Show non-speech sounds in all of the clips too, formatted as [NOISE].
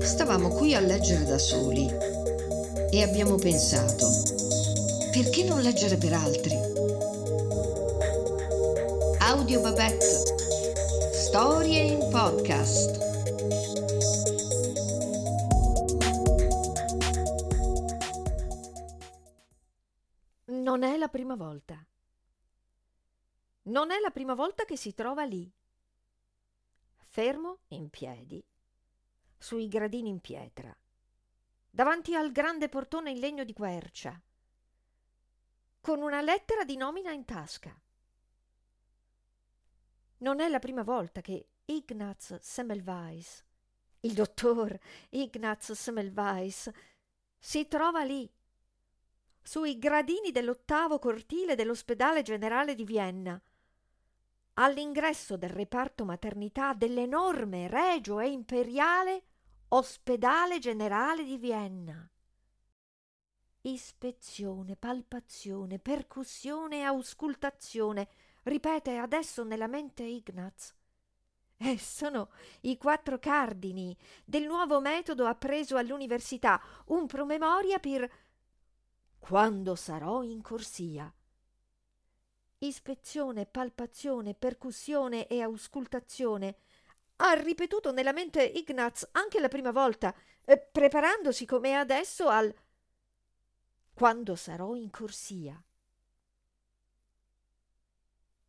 Stavamo qui a leggere da soli e abbiamo pensato, perché non leggere per altri? Audio Babette. Storie in podcast. Non è la prima volta. Non è la prima volta che si trova lì, fermo in piedi, sui gradini in pietra, davanti al grande portone in legno di quercia, con una lettera di nomina in tasca. Non è la prima volta che Ignaz Semmelweis, il dottor Ignaz Semmelweis, si trova lì, sui gradini dell'ottavo cortile dell'ospedale generale di Vienna, all'ingresso del reparto maternità dell'enorme, regio e imperiale Ospedale Generale di Vienna. Ispezione, palpazione, percussione e auscultazione, ripete adesso nella mente Ignaz. E sono i quattro cardini del nuovo metodo appreso all'università, un promemoria per quando sarò in corsia. Ispezione, palpazione, percussione e auscultazione ha ripetuto nella mente Ignaz anche la prima volta, eh, preparandosi come adesso al quando sarò in corsia.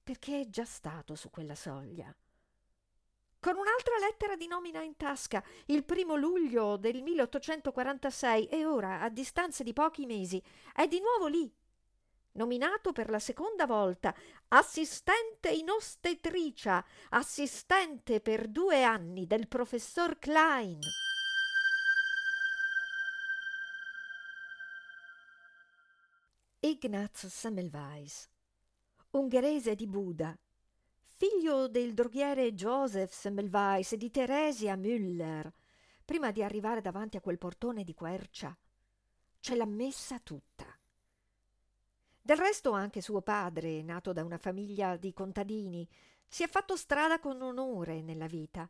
Perché è già stato su quella soglia. Con un'altra lettera di nomina in tasca, il primo luglio del 1846, e ora, a distanza di pochi mesi, è di nuovo lì, nominato per la seconda volta assistente in ostetricia, assistente per due anni del professor Klein. Ignaz Semmelweis, ungherese di Buda, figlio del droghiere Joseph Semmelweis e di Teresia Müller, prima di arrivare davanti a quel portone di quercia, ce l'ha messa tutta. Del resto anche suo padre, nato da una famiglia di contadini, si è fatto strada con onore nella vita.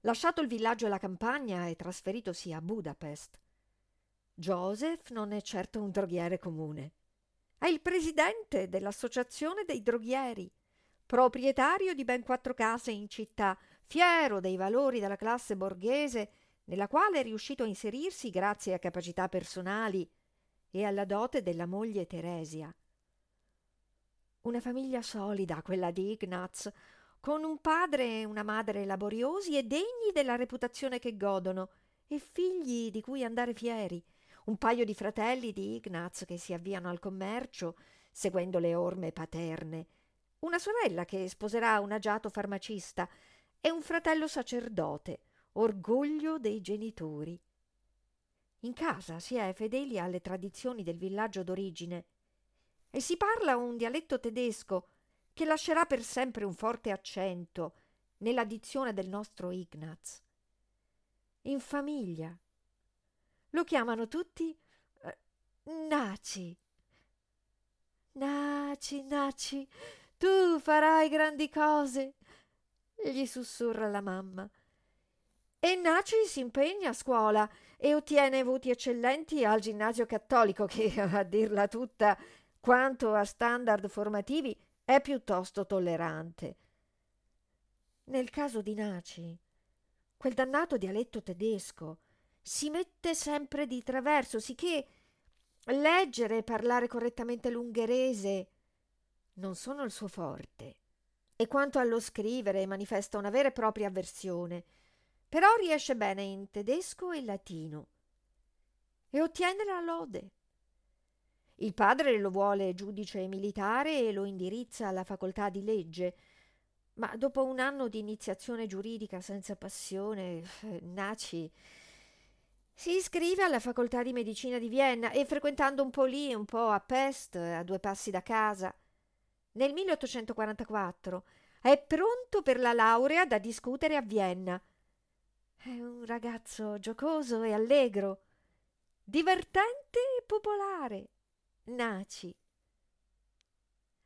Lasciato il villaggio e la campagna e trasferitosi a Budapest. Joseph non è certo un droghiere comune. È il presidente dell'Associazione dei droghieri, proprietario di ben quattro case in città, fiero dei valori della classe borghese nella quale è riuscito a inserirsi grazie a capacità personali e alla dote della moglie Teresia. Una famiglia solida, quella di Ignaz, con un padre e una madre laboriosi e degni della reputazione che godono, e figli di cui andare fieri, un paio di fratelli di Ignaz che si avviano al commercio, seguendo le orme paterne, una sorella che sposerà un agiato farmacista e un fratello sacerdote, orgoglio dei genitori. In casa si è fedeli alle tradizioni del villaggio d'origine e si parla un dialetto tedesco che lascerà per sempre un forte accento nella dizione del nostro Ignaz. In famiglia lo chiamano tutti eh, Naci. Naci, Naci, tu farai grandi cose, gli sussurra la mamma. E Naci si impegna a scuola e ottiene voti eccellenti al ginnasio cattolico che, [LAUGHS] a dirla tutta, quanto a standard formativi, è piuttosto tollerante. Nel caso di Naci, quel dannato dialetto tedesco si mette sempre di traverso, sicché leggere e parlare correttamente l'ungherese non sono il suo forte. E quanto allo scrivere manifesta una vera e propria avversione però riesce bene in tedesco e latino. E ottiene la lode. Il padre lo vuole giudice militare e lo indirizza alla facoltà di legge, ma dopo un anno di iniziazione giuridica senza passione, Naci si iscrive alla facoltà di medicina di Vienna e frequentando un po' lì, un po' a Pest, a due passi da casa, nel 1844 è pronto per la laurea da discutere a Vienna è un ragazzo giocoso e allegro, divertente e popolare. Naci.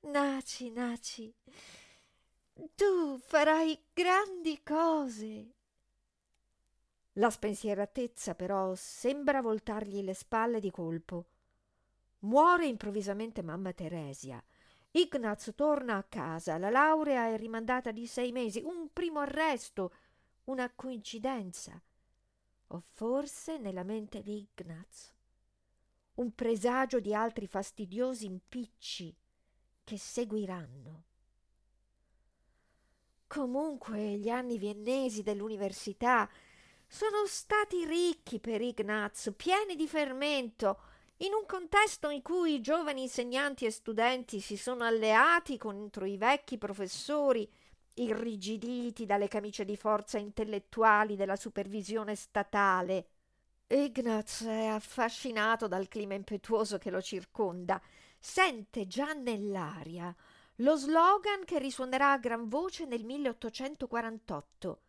Naci, Naci, tu farai grandi cose. La spensieratezza però sembra voltargli le spalle di colpo. Muore improvvisamente mamma Teresia. Ignaz torna a casa, la laurea è rimandata di sei mesi, un primo arresto, una coincidenza. O forse nella mente di Ignaz un presagio di altri fastidiosi impicci che seguiranno. Comunque gli anni viennesi dell'università sono stati ricchi per Ignaz, pieni di fermento, in un contesto in cui i giovani insegnanti e studenti si sono alleati contro i vecchi professori, irrigiditi dalle camicie di forza intellettuali della supervisione statale. Ignaz è affascinato dal clima impetuoso che lo circonda, sente già nell'aria lo slogan che risuonerà a gran voce nel 1848.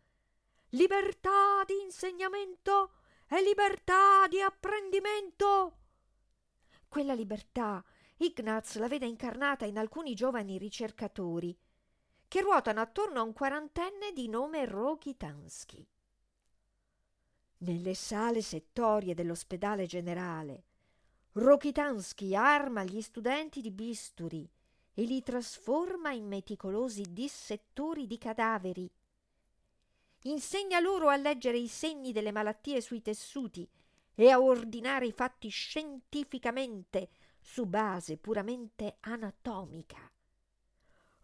Libertà di insegnamento e libertà di apprendimento. Quella libertà Ignaz la vede incarnata in alcuni giovani ricercatori che ruotano attorno a un quarantenne di nome Rokitansky. Nelle sale settorie dell'ospedale generale, Rokitansky arma gli studenti di bisturi e li trasforma in meticolosi dissettori di cadaveri. Insegna loro a leggere i segni delle malattie sui tessuti e a ordinare i fatti scientificamente su base puramente anatomica.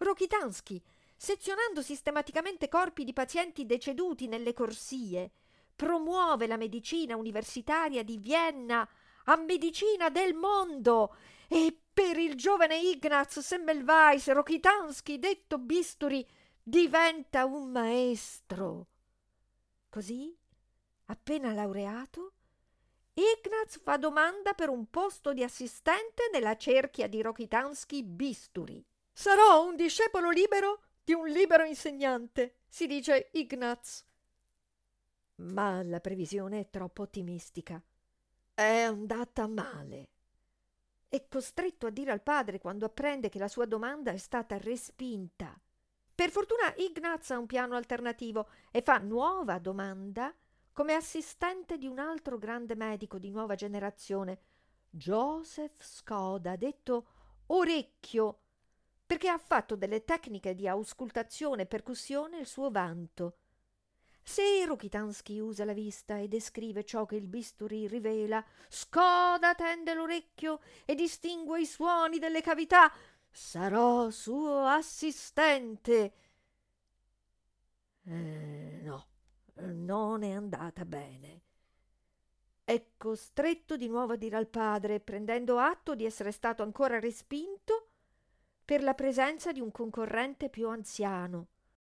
Rokitansky, sezionando sistematicamente corpi di pazienti deceduti nelle corsie, promuove la medicina universitaria di Vienna a medicina del mondo e per il giovane Ignaz Semmelweis Rokitansky, detto Bisturi, diventa un maestro. Così, appena laureato, Ignaz fa domanda per un posto di assistente nella cerchia di Rokitansky Bisturi. Sarò un discepolo libero di un libero insegnante, si dice Ignaz. Ma la previsione è troppo ottimistica. È andata male. È costretto a dire al padre quando apprende che la sua domanda è stata respinta. Per fortuna Ignaz ha un piano alternativo e fa nuova domanda come assistente di un altro grande medico di nuova generazione, Joseph Skoda, detto Orecchio, perché ha fatto delle tecniche di auscultazione e percussione il suo vanto. Se Rokitansky usa la vista e descrive ciò che il bisturi rivela, Skoda tende l'orecchio e distingue i suoni delle cavità, sarò suo assistente. Eh, no, non è andata bene. È costretto di nuovo a dire al padre, prendendo atto di essere stato ancora respinto per la presenza di un concorrente più anziano.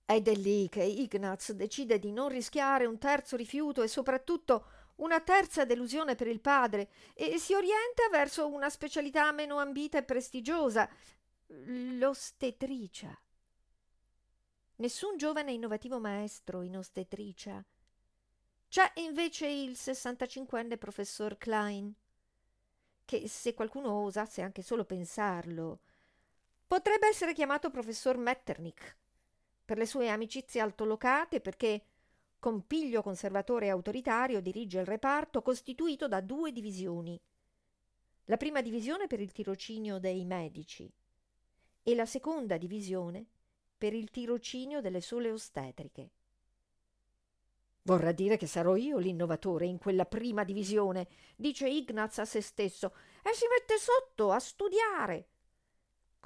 Ed è lì che Ignaz decide di non rischiare un terzo rifiuto e soprattutto una terza delusione per il padre e si orienta verso una specialità meno ambita e prestigiosa, l'ostetricia. Nessun giovane innovativo maestro in ostetricia. C'è invece il 65enne professor Klein, che se qualcuno osasse anche solo pensarlo, potrebbe essere chiamato professor Metternich per le sue amicizie altolocate perché con piglio conservatore e autoritario dirige il reparto costituito da due divisioni. La prima divisione per il tirocinio dei medici e la seconda divisione per il tirocinio delle sole ostetriche. Vorrà dire che sarò io l'innovatore in quella prima divisione, dice Ignaz a se stesso, e si mette sotto a studiare.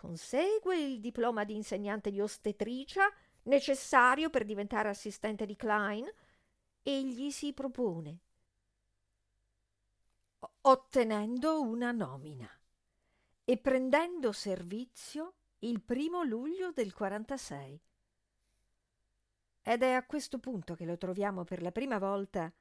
Consegue il diploma di insegnante di ostetricia necessario per diventare assistente di Klein e gli si propone, ottenendo una nomina e prendendo servizio il primo luglio del 46. Ed è a questo punto che lo troviamo per la prima volta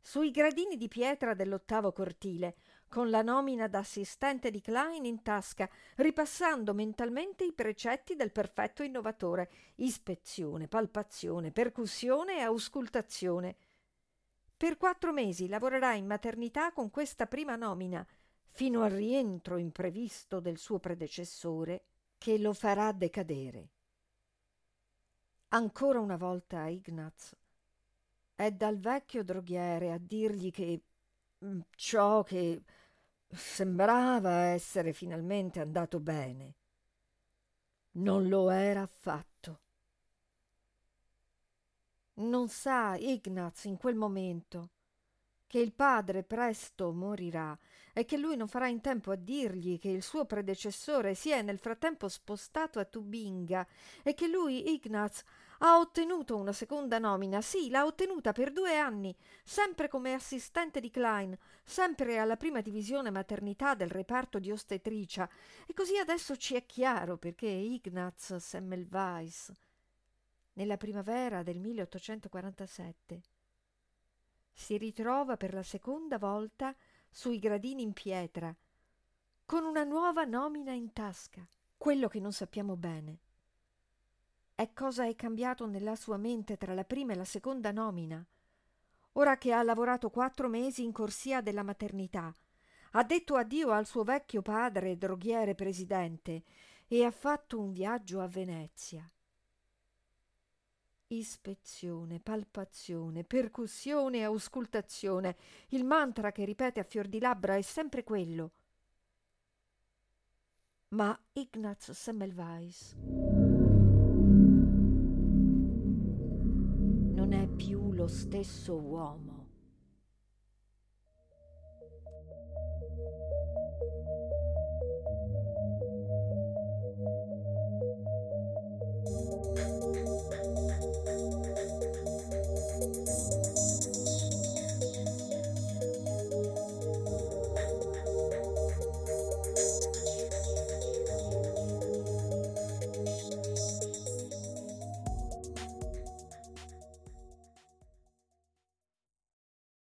sui gradini di pietra dell'ottavo cortile, con la nomina d'assistente di Klein in tasca, ripassando mentalmente i precetti del perfetto innovatore: ispezione, palpazione, percussione e auscultazione. Per quattro mesi lavorerà in maternità con questa prima nomina, fino al rientro imprevisto del suo predecessore che lo farà decadere. Ancora una volta Ignaz è dal vecchio droghiere a dirgli che mm, ciò che sembrava essere finalmente andato bene non lo era affatto. Non sa Ignaz in quel momento che il padre presto morirà e che lui non farà in tempo a dirgli che il suo predecessore si è nel frattempo spostato a Tubinga e che lui, Ignaz, ha ottenuto una seconda nomina. Sì, l'ha ottenuta per due anni, sempre come assistente di Klein, sempre alla prima divisione maternità del reparto di ostetricia. E così adesso ci è chiaro perché Ignaz Semmelweis, nella primavera del 1847, si ritrova per la seconda volta sui gradini in pietra, con una nuova nomina in tasca. Quello che non sappiamo bene è cosa è cambiato nella sua mente tra la prima e la seconda nomina. Ora che ha lavorato quattro mesi in corsia della maternità, ha detto addio al suo vecchio padre, droghiere presidente, e ha fatto un viaggio a Venezia ispezione, palpazione, percussione e auscultazione. Il mantra che ripete a fior di labbra è sempre quello. Ma Ignaz Semmelweis stesso uomo.